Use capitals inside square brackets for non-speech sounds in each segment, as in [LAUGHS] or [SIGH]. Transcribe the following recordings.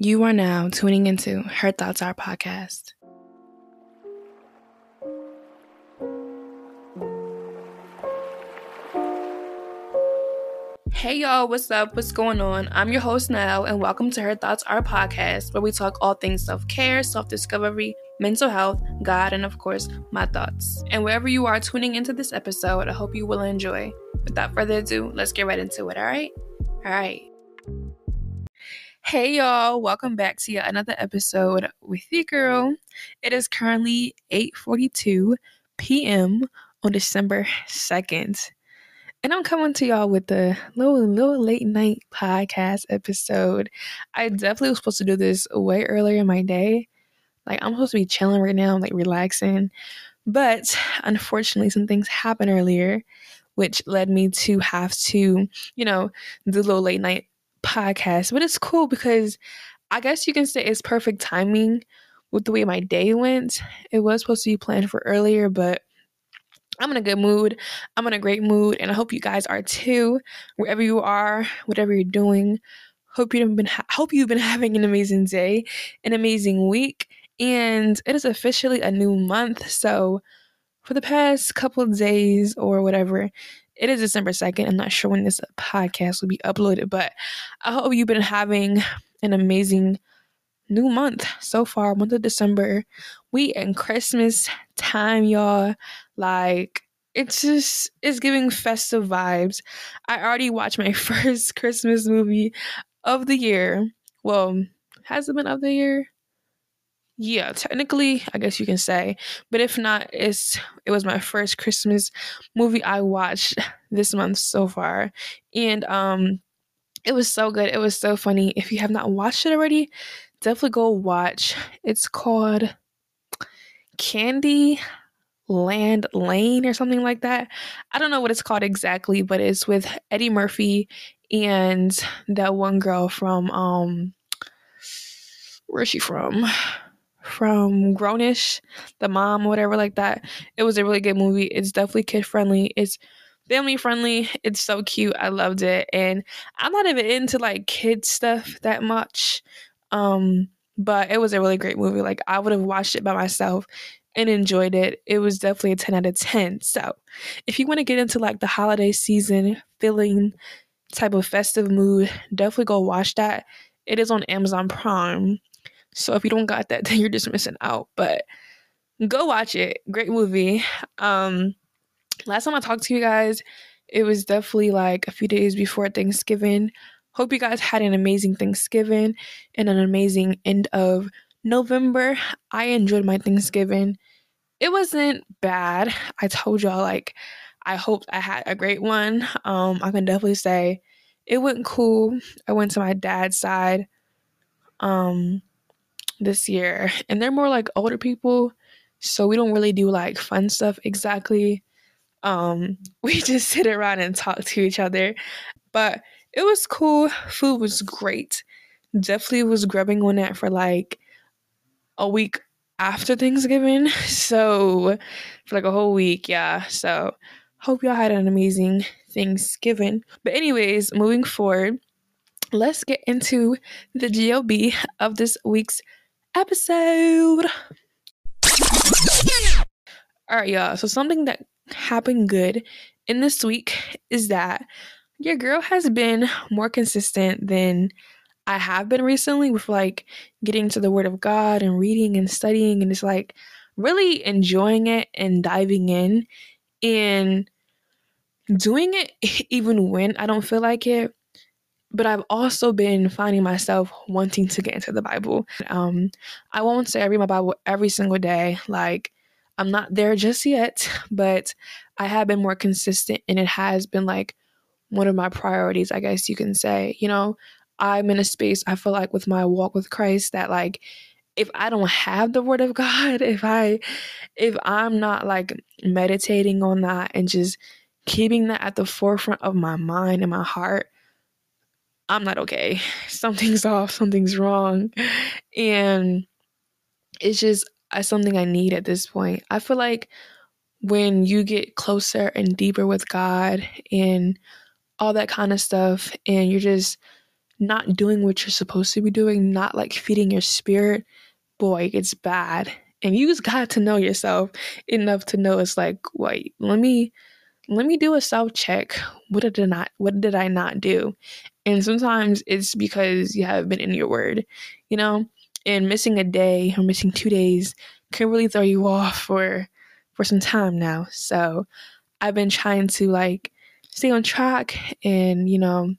You are now tuning into Her Thoughts Are podcast. Hey y'all, what's up? What's going on? I'm your host now, and welcome to Her Thoughts Are podcast, where we talk all things self care, self discovery, mental health, God, and of course, my thoughts. And wherever you are tuning into this episode, I hope you will enjoy. Without further ado, let's get right into it, all right? All right. Hey y'all, welcome back to yet another episode with your girl. It is currently 8:42 p.m. on December 2nd. And I'm coming to y'all with a little little late night podcast episode. I definitely was supposed to do this way earlier in my day. Like I'm supposed to be chilling right now, like relaxing. But unfortunately some things happened earlier, which led me to have to, you know, do a little late night podcast. But it's cool because I guess you can say it's perfect timing with the way my day went. It was supposed to be planned for earlier, but I'm in a good mood. I'm in a great mood, and I hope you guys are too. Wherever you are, whatever you're doing, hope you've been ha- hope you've been [LAUGHS] having an amazing day, an amazing week, and it is officially a new month. So, for the past couple days or whatever, it is December second. I'm not sure when this podcast will be uploaded, but I hope you've been having an amazing new month so far, month of December. We in Christmas time, y'all. Like it's just it's giving festive vibes. I already watched my [LAUGHS] first Christmas movie of the year. Well, has it been of the year? Yeah, technically, I guess you can say. But if not, it's it was my first Christmas movie I watched [LAUGHS] this month so far. And um it was so good. It was so funny. If you have not watched it already, definitely go watch. It's called Candy Land Lane or something like that. I don't know what it's called exactly, but it's with Eddie Murphy and that one girl from um where's she from? From Grownish, the mom, whatever like that. It was a really good movie. It's definitely kid friendly. It's family friendly. It's so cute. I loved it. And I'm not even into like kid stuff that much. Um, but it was a really great movie. Like I would have watched it by myself and enjoyed it. It was definitely a 10 out of 10. So, if you want to get into like the holiday season feeling type of festive mood, definitely go watch that. It is on Amazon Prime. So, if you don't got that, [LAUGHS] then you're just missing out. But go watch it. Great movie. Um last time I talked to you guys, it was definitely like a few days before Thanksgiving. Hope you guys had an amazing Thanksgiving and an amazing end of November. I enjoyed my Thanksgiving. It wasn't bad. I told y'all like I hoped I had a great one. Um I can definitely say it went cool. I went to my dad's side um this year and they're more like older people, so we don't really do like fun stuff exactly. Um [LAUGHS] we just sit around and talk to each other. But it was cool. Food was great. Definitely was grubbing on that for like a week after Thanksgiving. [LAUGHS] So for like a whole week, yeah. So hope y'all had an amazing Thanksgiving. But anyways, moving forward, let's get into the GLB of this week's episode. All right, y'all. So something that happened good in this week is that your girl has been more consistent than I have been recently with like getting to the Word of God and reading and studying and just like really enjoying it and diving in and doing it [LAUGHS] even when I don't feel like it. But I've also been finding myself wanting to get into the Bible. Um, I won't say I read my Bible every single day. Like, I'm not there just yet, [LAUGHS] but I have been more consistent and it has been like one of my priorities, I guess you can say. You know, I'm in a space I feel like with my walk with Christ that like if I don't have the word of [LAUGHS] God, if I if I'm not like meditating on that and just keeping that at the forefront of my mind and my heart, I'm not okay. [LAUGHS] Something's off, something's wrong. And it's just uh, something I need at this point. I feel like when you get closer and deeper with God and all that kind of stuff and you're just not doing what you're supposed to be doing, not like feeding your spirit, boy, it's bad. And you just got to know yourself enough to know it's like, wait, let me let me do a self check. What did I not what did I not do? And sometimes it's because you have been in your word, you know? And missing a day or missing two days can really throw you off for for some time now. So I've been trying to like stay on track and, you know,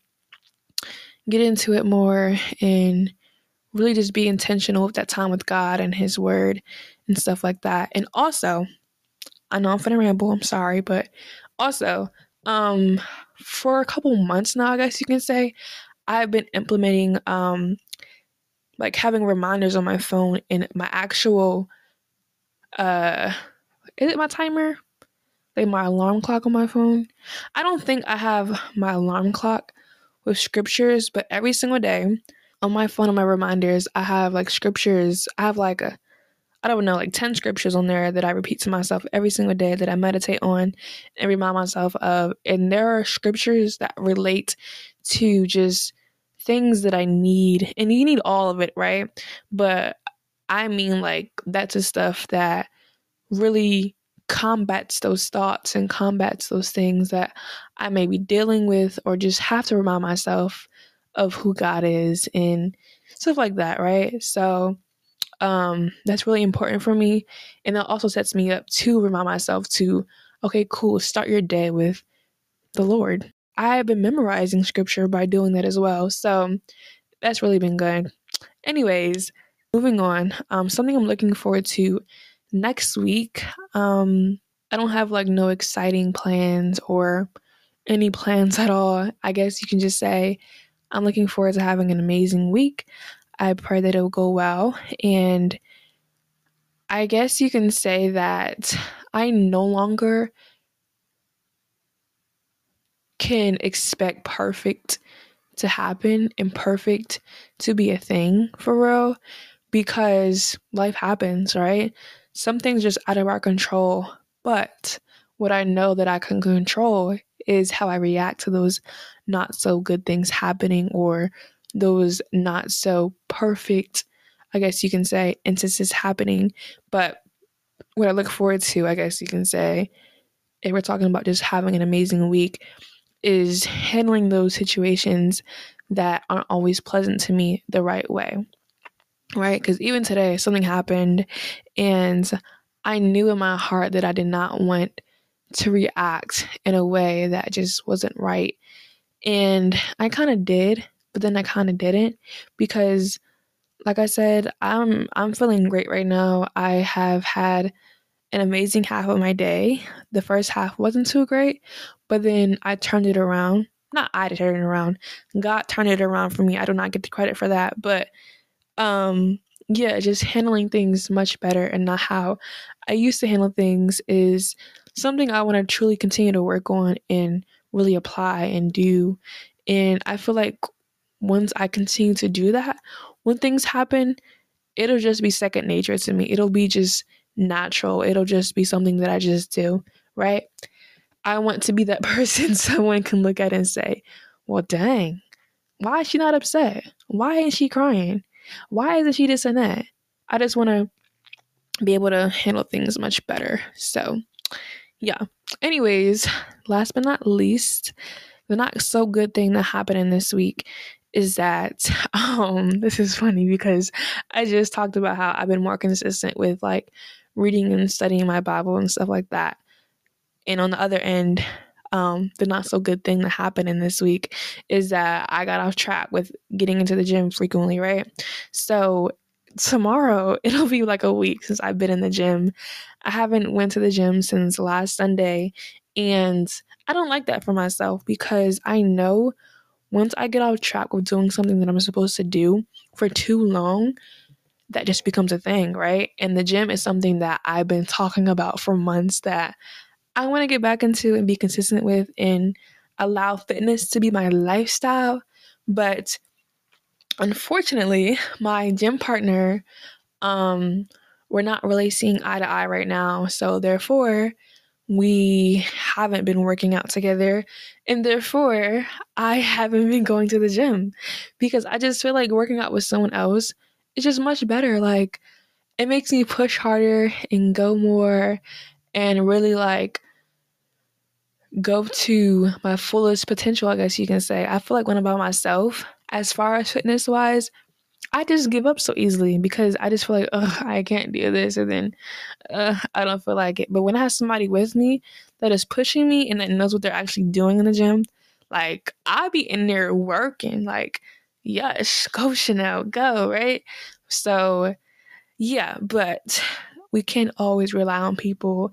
get into it more and really just be intentional with that time with God and His Word and stuff like that. And also, I know I'm gonna ramble, I'm sorry, but also, um, for a couple months now, I guess you can say, I've been implementing um like having reminders on my phone in my actual uh is it my timer? Like my alarm clock on my phone. I don't think I have my alarm clock with scriptures, but every single day on my phone on my reminders, I have like scriptures. I have like a I don't know, like 10 scriptures on there that I repeat to myself every single day that I meditate on and remind myself of. And there are scriptures that relate to just things that I need. And you need all of it, right? But I mean, like, that's the stuff that really combats those thoughts and combats those things that I may be dealing with or just have to remind myself of who God is and stuff like that, right? So um that's really important for me and that also sets me up to remind myself to okay, cool, start your day with the Lord. I have been memorizing scripture by doing that as well. So that's really been good. Anyways, moving on. Um something I'm looking forward to next week, um, I don't have like no exciting plans or any plans at all. I guess you can just say I'm looking forward to having an amazing week. I pray that it will go well. And I guess you can say that I no longer can expect perfect to happen and perfect to be a thing for real because life happens, right? some things just out of our control. But what I know that I can control is how I react to those not so good things happening or those not so perfect, I guess you can say, instances happening. But what I look forward to, I guess you can say, if we're talking about just having an amazing week, is handling those situations that aren't always pleasant to me the right way right? Because even today, something happened, and I knew in my heart that I did not want to react in a way that just wasn't right. And I kind of did, but then I kind of didn't because like I said, I'm I'm feeling great right now. I have had an amazing half of my day. The first half wasn't too great, but then I turned it around. Not I turned it around. God turned it around for me. I do not get the credit for that, but um yeah just handling things much better and not how i used to handle things is something i want to truly continue to work on and really apply and do and i feel like once i continue to do that when things happen it'll just be second nature to me it'll be just natural it'll just be something that i just do right i want to be that [LAUGHS] person someone can look at and say well dang why is she not upset why ain't she crying why isn't she this and that? I just want to be able to handle things much better. So, yeah. Anyways, last but not least, the not so good thing that happened in this week is that [LAUGHS] um this is funny because I just talked about how I've been more consistent with like reading and studying my Bible and stuff like that. And on the other end, um, the not so good thing that happened in this week is that I got off track with getting into the gym frequently, right? So tomorrow [LAUGHS] it'll be like a week since I've been in the gym. I haven't went to the gym since last Sunday and I don't like that for myself because I know once I get off track with doing something that I'm supposed to do for too long, that just becomes a thing, right? And the gym is something that I've been talking about for months that I want to get back into and be consistent with and allow fitness to be my lifestyle. But unfortunately, my gym partner, um, we're not really seeing eye to eye right now. So therefore, we haven't been working out together and therefore I haven't been going to the gym because I just feel like working out with someone else is just much better like it makes me push harder and go more and really like go to my fullest potential, I guess you can say. I feel like when I'm by myself, as far as fitness wise, I just give up so easily because I just feel like, oh, I can't do this, and then uh, I don't feel like it. But when I have somebody with me that is pushing me and that knows what they're actually doing in the gym, like I be in there working, like, yes, go Chanel, go, right? So, yeah, but we can't always rely on people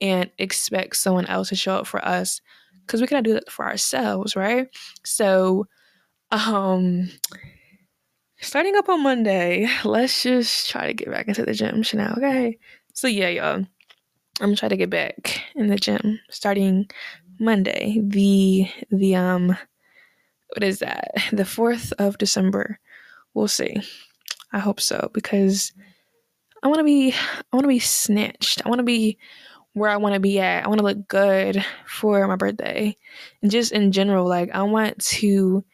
and expect someone else to show up for us because we cannot do that for ourselves, right? So, um, starting up on Monday, let's just try to get back into the gym, Chanel. Okay. So yeah, y'all. I'm gonna try to get back in the gym starting Monday. The the um what is that? The fourth of December. We'll see. I hope so because I wanna be I wanna be snatched. I wanna be where I want to be at. I want to look good for my birthday. And just in general, like I want to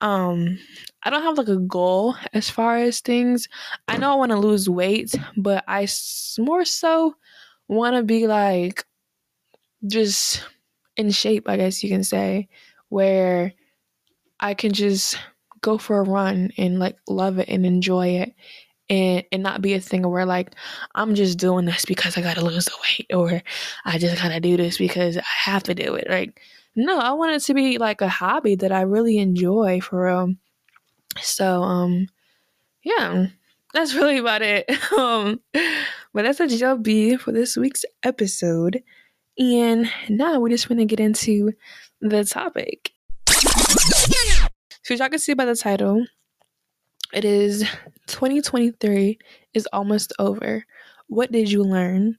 um I don't have like a goal as far as things. I know I want to lose weight, but I more so want to be like just in shape, I guess you can say, where I can just go for a run and like love it and enjoy it and and not be a thing where like I'm just doing this because I gotta lose the weight or I just gotta do this because I have to do it. Like no, I want it to be like a hobby that I really enjoy for real. So um yeah, that's really about it. [LAUGHS] um but that's a GLB for this week's episode. And now we're just gonna get into the topic. So y'all can see by the title, it is 2023 is almost over. What did you learn?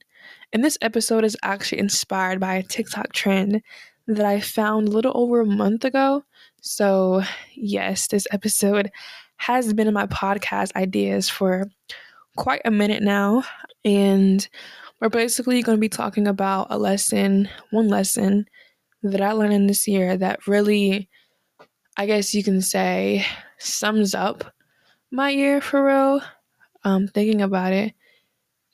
And this episode is actually inspired by a TikTok trend that I found a little over a month ago. So, yes, this episode has been in my podcast ideas for quite a minute now. And we're basically going to be talking about a lesson, one lesson that I learned in this year that really, I guess you can say, sums up my year for real. Um, thinking about it,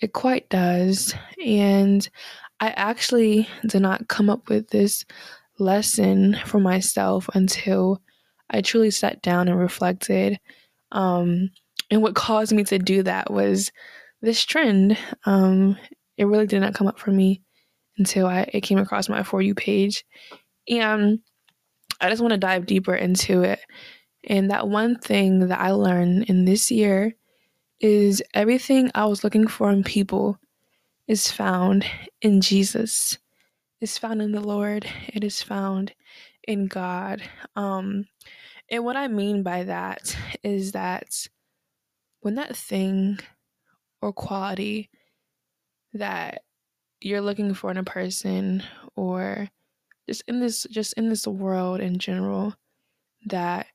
it quite does. And I actually did not come up with this lesson for myself until I truly sat down and reflected. Um, and what caused me to do that was this trend. Um, it really did not come up for me until I it came across my for you page, and I just want to dive deeper into it and that one thing that I learned in this year is everything I was looking for in people is found in Jesus. Is found in the Lord. It is found in God. Um and what I mean by that is that when that thing or quality that you're looking for in a person or just in this just in this world in general that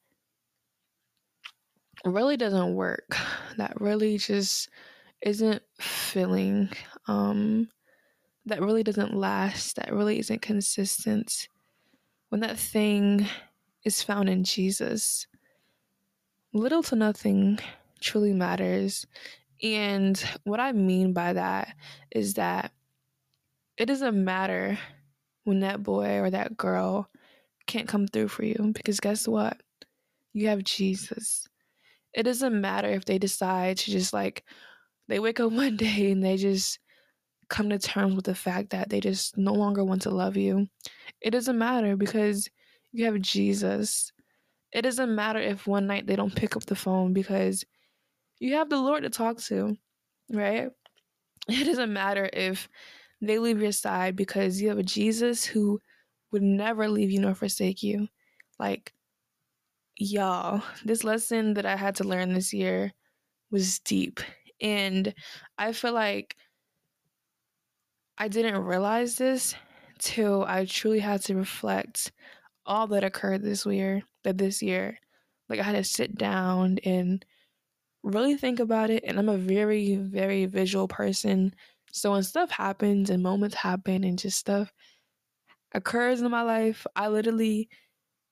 really doesn't work. That really just isn't filling. Um, that really doesn't last. That really isn't consistent. When that thing is found in Jesus, little to nothing truly matters. And what I mean by that is that it doesn't matter when that boy or that girl can't come through for you because guess what? You have Jesus it doesn't matter if they decide to just like they wake up [LAUGHS] one day and they just come to terms with the fact that they just no longer want to love you. It doesn't matter because you have Jesus. It doesn't matter if one night they don't pick up the phone because you have the Lord to talk to, right? [LAUGHS] It doesn't matter if they leave your side because you have a Jesus who would never leave you nor forsake you. Like, y'all, this lesson that I had to learn this year was deep. And I feel like I didn't realize this till I truly had to reflect all that occurred this year, that this year. Like I had to sit down and really think about it and I'm a very very visual person. So when stuff happens and moments happen and just stuff occurs in my life, I literally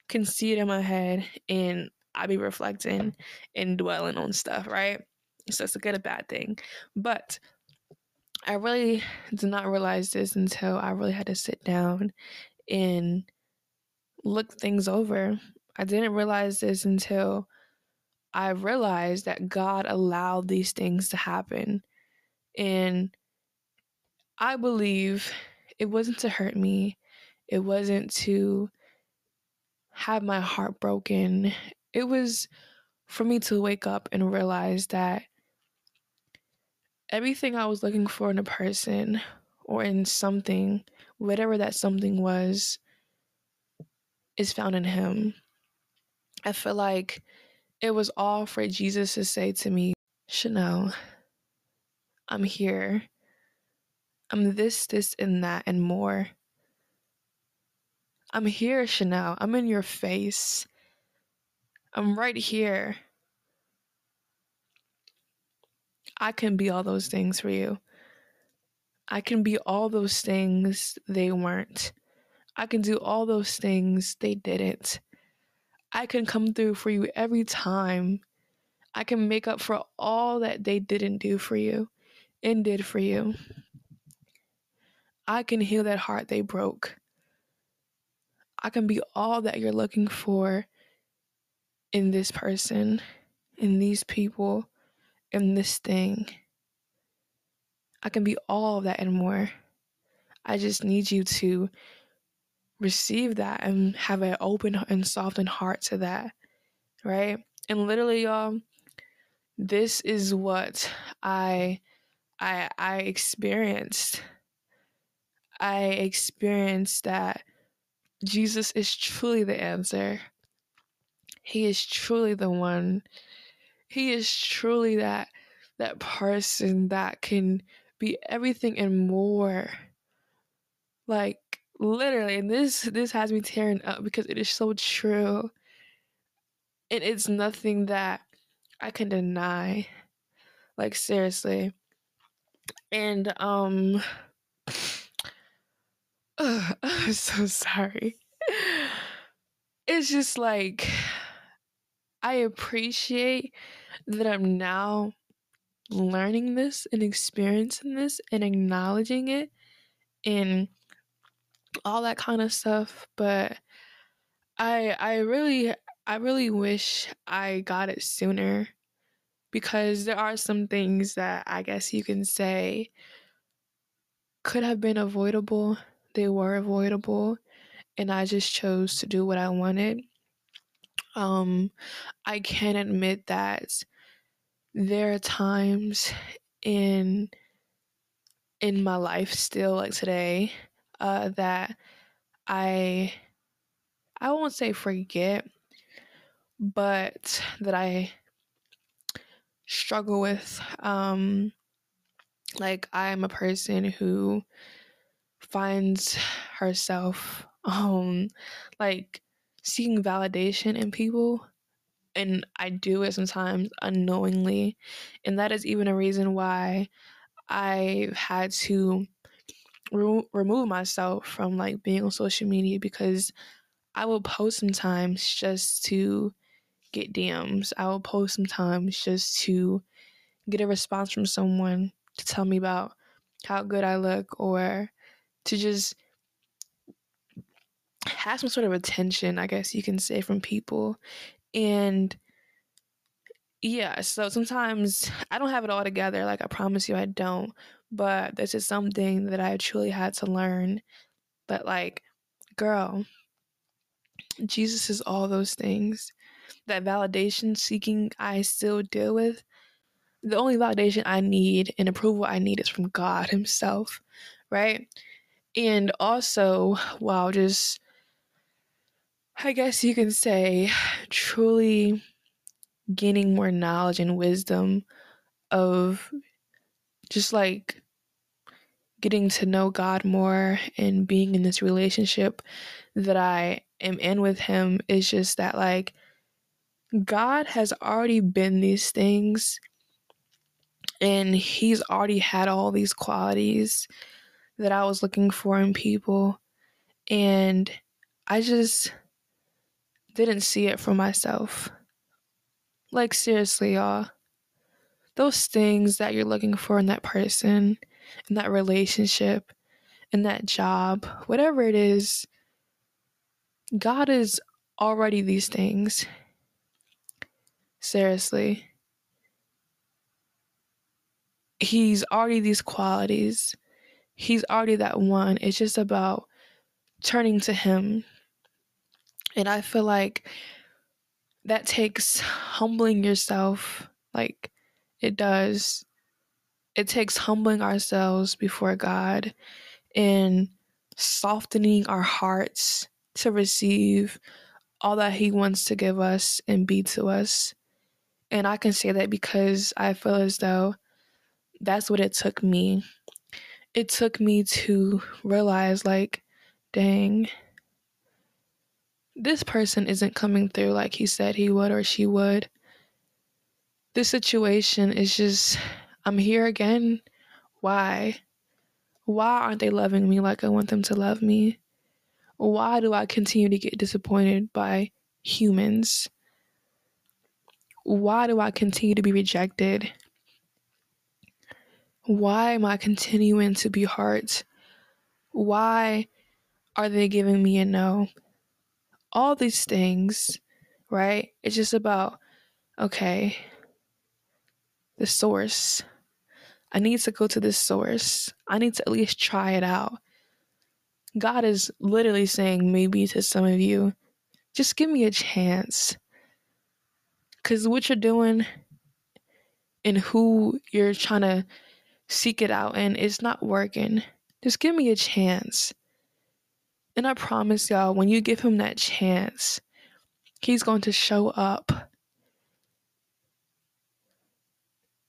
can see it in my head and I be reflecting and dwelling on stuff, right? So it's a good or bad thing. But I really did not realize this until I really had to sit down and look things over. I didn't realize this until I realized that God allowed these things to happen. And I believe it wasn't to hurt me, it wasn't to have my heart broken. It was for me to wake up and realize that everything I was looking for in a person or in something, whatever that something was, is found in Him. I feel like it was all for Jesus to say to me, Chanel, I'm here. I'm this, this, and that, and more. I'm here, Chanel. I'm in your face. I'm right here. I can be all those things for you. I can be all those things they weren't. I can do all those things they didn't. I can come through for you every time. I can make up for all that they didn't do for you and did for you. I can heal that heart they broke. I can be all that you're looking for in this person, in these people, in this thing. I can be all of that and more. I just need you to receive that and have an open and softened heart to that, right? And literally, y'all, this is what I I I experienced. I experienced that Jesus is truly the answer. He is truly the one. He is truly that that person that can be everything and more. Like literally, and this this has me tearing up because it is so true. And it's nothing that I can deny. Like seriously. And um uh, [SIGHS] I'm so sorry. It's just like I appreciate that I'm now learning this and experiencing this and acknowledging it and all that kind of stuff, but I I really I really wish I got it sooner because there are some things that I guess you can say could have been avoidable they were avoidable and I just chose to do what I wanted. Um, I can admit that there are times in in my life still like today uh, that I I won't say forget, but that I struggle with. Um, like I'm a person who finds herself [LAUGHS] um like seeking validation in people and I do it sometimes unknowingly and that is even a reason why I've had to re- remove myself from like being on social media because I will post sometimes just to get DMs. I will post sometimes just to get a response from someone to tell me about how good I look or to just have some sort of attention, I guess you can say, from people. And yeah, so sometimes I don't have it all together. Like, I promise you, I don't. But this is something that I truly had to learn. But, like, girl, Jesus is all those things. That validation seeking I still deal with. The only validation I need and approval I need is from God Himself, right? And also, while just, I guess you can say, truly gaining more knowledge and wisdom of just like getting to know God more and being in this relationship that I am in with Him is just that, like, God has already been these things And he's already had all these qualities that I was looking for in people. And I just didn't see it for myself. Like, seriously, y'all. Those things that you're looking for in that person, in that relationship, in that job, whatever it is, God is already these things. Seriously. He's already these qualities. He's already that one. It's just about turning to Him. And I feel like that takes [LAUGHS] humbling yourself. Like it does. It takes humbling ourselves before God and softening our hearts to receive all that He wants to give us and be to us. And I can say that because I feel as though that's what it took me. It took me to realize, like, dang, this person isn't coming through like he said he would or she would. This situation is just, I'm here again. Why? Why aren't they loving me like I want them to love me? Why do I continue to get disappointed by humans? Why do I continue to be rejected? Why am I continuing to be hurt? Why are they giving me a no? All these things, right? It's just about, okay, the source. I need to go to this source. I need to at least try it out. God is literally saying, maybe to some of you, just give me a chance. Because what you're doing and who you're trying to seek it out in is not working. Just give me a chance. And I promise y'all, when you give him that chance, he's going to show up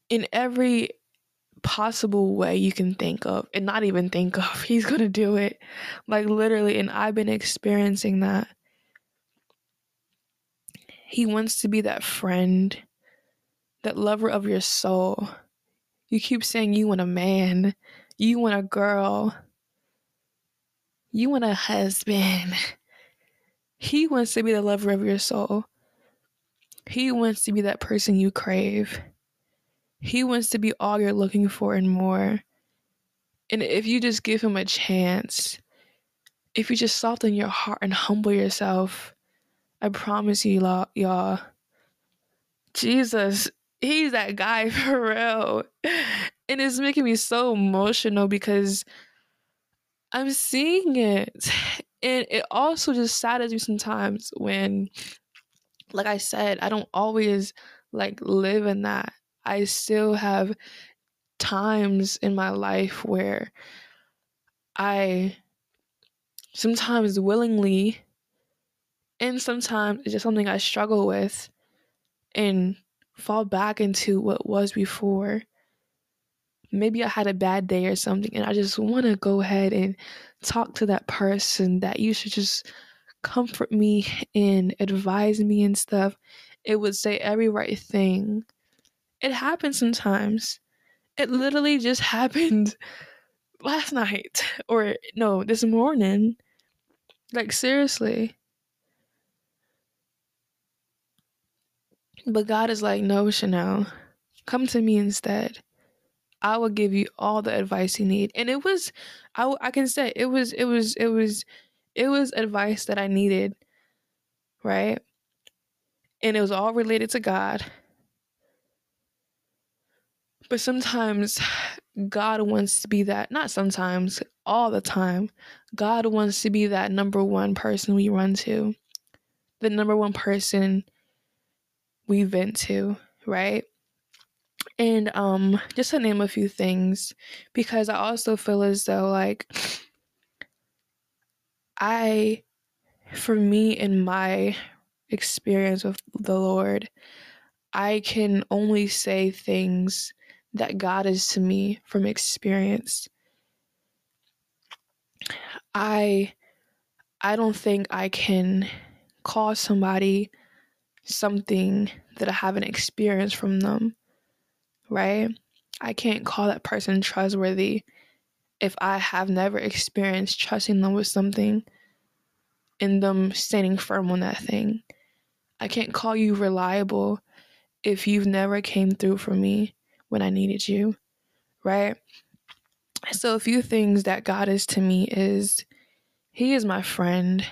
in every possible way you can think of and not even think of. [LAUGHS] He's going to do it. Like literally. And I've been experiencing that. He wants to be that friend, that lover of your soul. You keep saying you want a man, you want a girl, you want a husband. He wants to be the lover of your soul. He wants to be that person you crave. He wants to be all you're looking for and more. And if you just give him a chance, if you just soften your heart and humble yourself, I promise you, y'all, Jesus, he's that guy [LAUGHS] for real. And it's making me so emotional because I'm seeing it. [SIGHS] And it also just saddens me sometimes when, like I said, I don't always like live in that. I still have times in my life where I sometimes willingly and sometimes it's just something I struggle with and fall back into what was before. Maybe I had a bad day or something, and I just want to go ahead and talk to that person that you should just comfort me and advise me and stuff. It would say every right thing. It happens sometimes. It literally just [LAUGHS] happened last night, [LAUGHS] or no, this morning. Like, seriously. But God is like, no, Chanel, come to me instead. I will give you all the advice you need. And it was, I, I can say it was, it was, it was, it was advice that I needed, right? And it was all related to God. But sometimes God wants to be that, not sometimes, all the time. God wants to be that number one person we run to, the number one person we vent to, right? And um just to name a few things because I also feel as though like I for me in my experience with the Lord, I can only say things that God is to me from experience. I I don't think I can call somebody something that I haven't experienced from them, right? I can't call that person trustworthy if I have never experienced trusting them with something and them standing firm on that thing. I can't call you reliable if you've never came through for me when I needed you, right? So a few things that God is to me is he is my friend.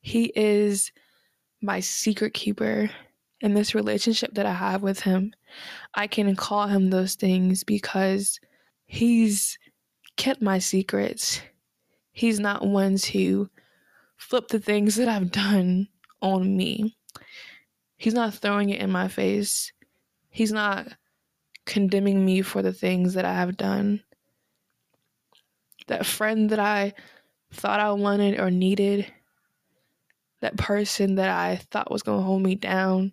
He is my secret keeper in this relationship that I have with him. I can call him those things because he's kept my secrets. He's not one to flip the things that I've done on me. He's not throwing it in my face. He's not condemning me for the things that I have done. That friend that I thought I wanted or needed, that person that I thought was going to hold me down,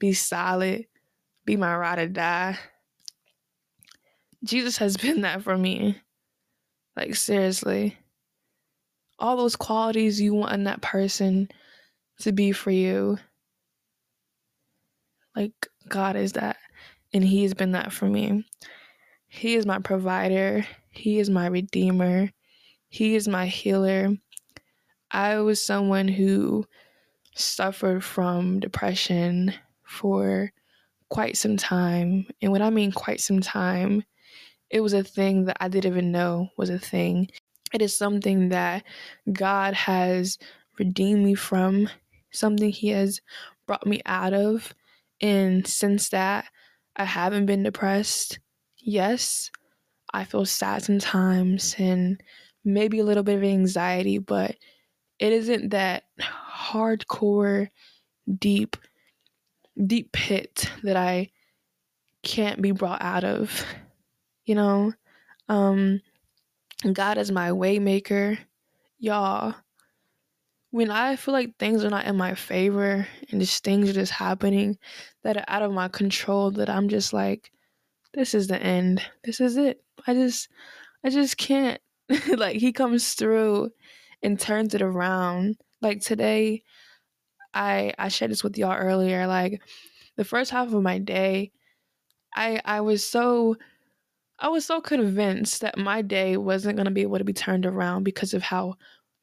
be solid, be my ride or die. Jesus has been that for me. Like, seriously. All those qualities you want in that person to be for you. Like, God is that. And He has been that for me. He is my provider, He is my redeemer, He is my healer. I was someone who suffered from depression for quite some time. And when I mean quite some time, it was a thing that I didn't even know was a thing. It is something that God has redeemed me from, something He has brought me out of. And since that, I haven't been depressed. Yes, I feel sad sometimes and maybe a little bit of anxiety, but it isn't that hardcore, deep, deep pit that I can't be brought out of you know? Um god is my waymaker. Y'all when i feel like things are not in my favor and just things are just happening that are out of my control that i'm just like this is the end. This is it. I just i just can't. [LAUGHS] Like he comes through and turns it around. Like today i i shared this with y'all earlier like the first half of my day i i was so I was so convinced that my day wasn't to be able to be turned around because of how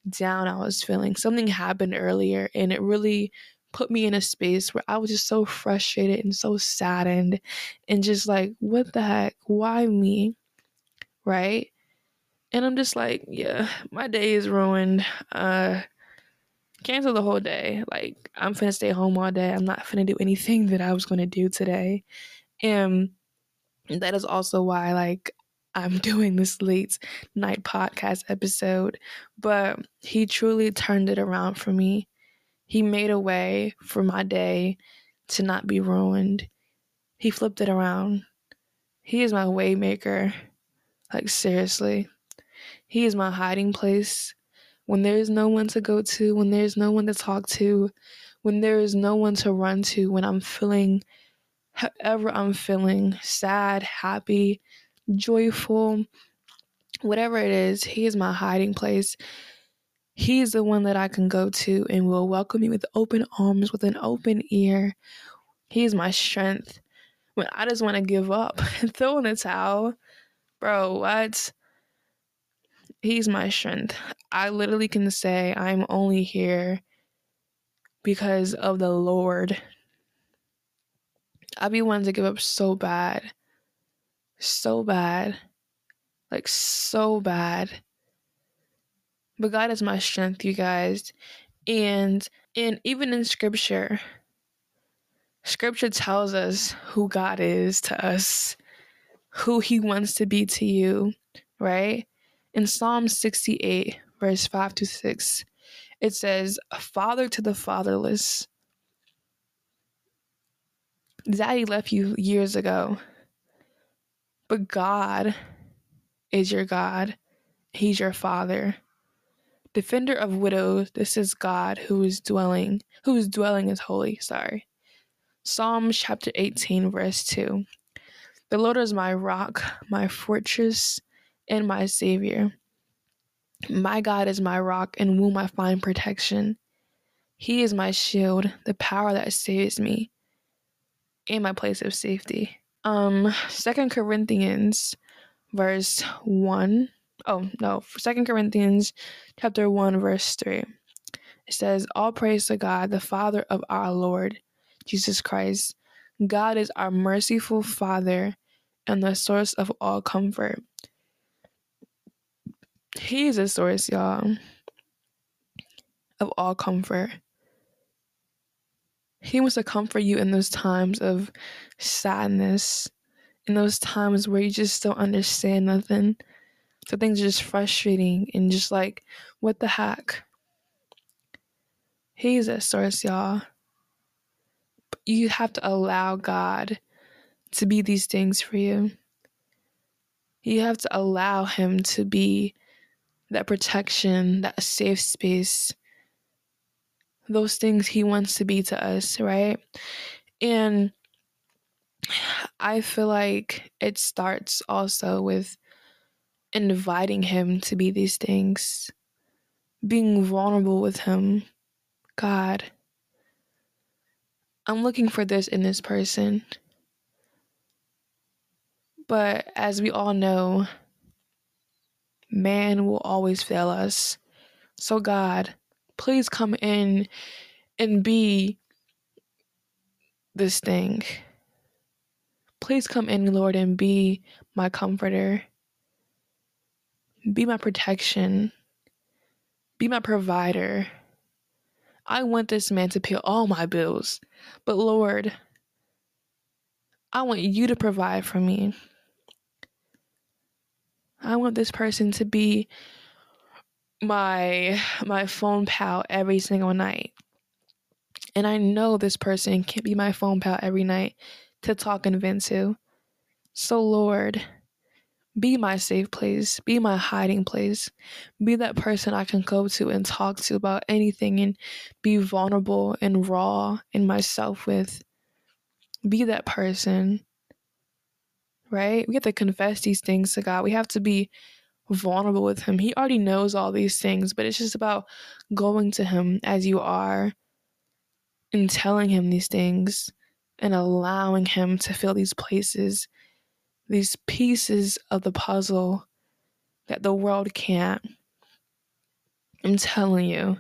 down I was feeling. Something happened earlier and it really put me in a space where I was just so frustrated and so saddened and just like, what the heck? Why me? Right? And I'm just like, yeah, my day is ruined. Uh cancel the whole day. Like I'm finna stay home all day. I'm not finna do anything that I was gonna do today. And that is also why like I'm [LAUGHS] doing this late night podcast episode, but he truly turned it around for me. He made a way for my day to not be ruined. He flipped it around. He is my waymaker. Like seriously. He is my hiding place. When there is no one to go to, when there is no one to talk to, when there is no one to run to, when I'm feeling however I'm feeling sad, happy, joyful, whatever it is, He is my hiding place. He is the one that I can go to and will welcome me with open arms, with an open ear. He is my strength. When I just want to give up [LAUGHS] and throw in the towel, bro, what? He's my strength. I literally can say I'm only here because of the Lord I'd be wanting to give up so bad. So bad. Like, so bad. But God is my strength, you guys. And and even in scripture, scripture tells us who God is to us, who he wants to be to you, right? In Psalm 68, verse 5 to 6, it says, Father to the fatherless, Daddy left you years ago. But God is your God. He's your father. Defender of widows, this is God who is dwelling, whose dwelling is holy, sorry. Psalm chapter 18, verse 2. The Lord is my rock, my fortress, and my savior. My God is my rock, in whom I find protection. He is my shield, the power that saves me in my place of safety. Um, Second Corinthians, verse one. Oh no, Second Corinthians, chapter one, verse three. It says, "All praise to God, the Father of our Lord Jesus Christ. God is our merciful Father and the source of all comfort. He is the source, y'all, of all comfort." He wants to comfort you in those times of sadness, in those times where you just don't understand nothing. So things are just frustrating and just like, what the heck? He's a source, y'all. But you have to allow God to be these things for you. You have to allow Him to be that protection, that safe space those things he wants to be to us, right? And I feel like it starts also with inviting him to be these things, being vulnerable with him. God, I'm looking for this in this person. But as we all know, man will always fail us. So, God, please come in and be this thing. Please come in, Lord, and be my comforter. Be my protection. Be my provider. I want this man to pay all my bills, but Lord, I want you to provide for me. I want this person to be my my phone pal every single night. And I know this person can't be my phone pal every night to talk and vent to. So Lord, be my safe place, be my hiding place, be that person I can go to and talk to about anything and be vulnerable and raw in myself with. Be that person, right? We have to confess these things to God. We have to be vulnerable with him. He already knows all these things, but it's just about going to him as you are and telling him these things and allowing him to fill these places, these pieces of the puzzle that the world can't. I'm telling you,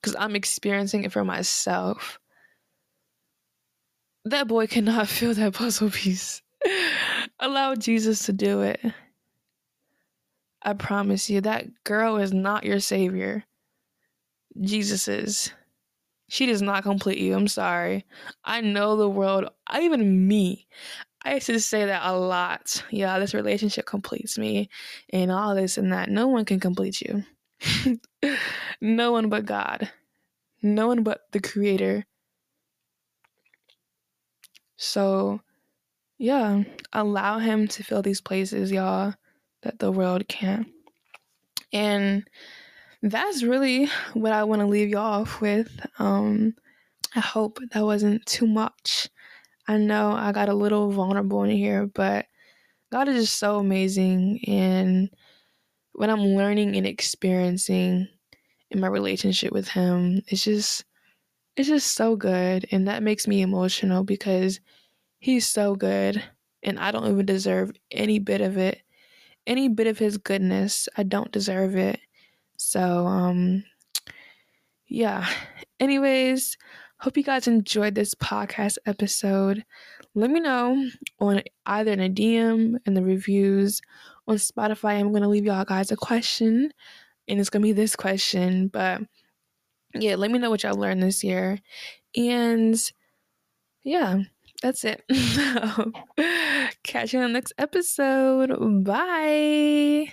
because I'm experiencing it for myself. That boy cannot [LAUGHS] fill that puzzle piece. Allow Jesus to do it. I promise you, that girl is not your savior. Jesus is. She does not complete you. I'm sorry. I know the world, I, even me, I used to say that a lot. Yeah, this relationship completes me and all this and that. No one can complete you. [LAUGHS] no one but God. No one but the Creator. So, yeah, allow Him to fill these places, y'all that the world can't. And that's really what I want to leave y'all off with. Um, I hope that wasn't too much. I know I got a little vulnerable in here, but God is just so amazing. And what I'm learning and experiencing in my relationship with Him, it's just, it's just so good. And that makes me emotional because He's so good. And I don't even deserve any bit of it any bit of his goodness. I don't deserve it. So, um, yeah. Anyways, hope you guys enjoyed this podcast episode. Let me know on either in a DM in the reviews on Spotify. I'm gonna leave y'all guys a question, and it's gonna be this question. But yeah, let me know what y'all learned this year, and yeah that's it. [LAUGHS] Catch you on the next episode. Bye.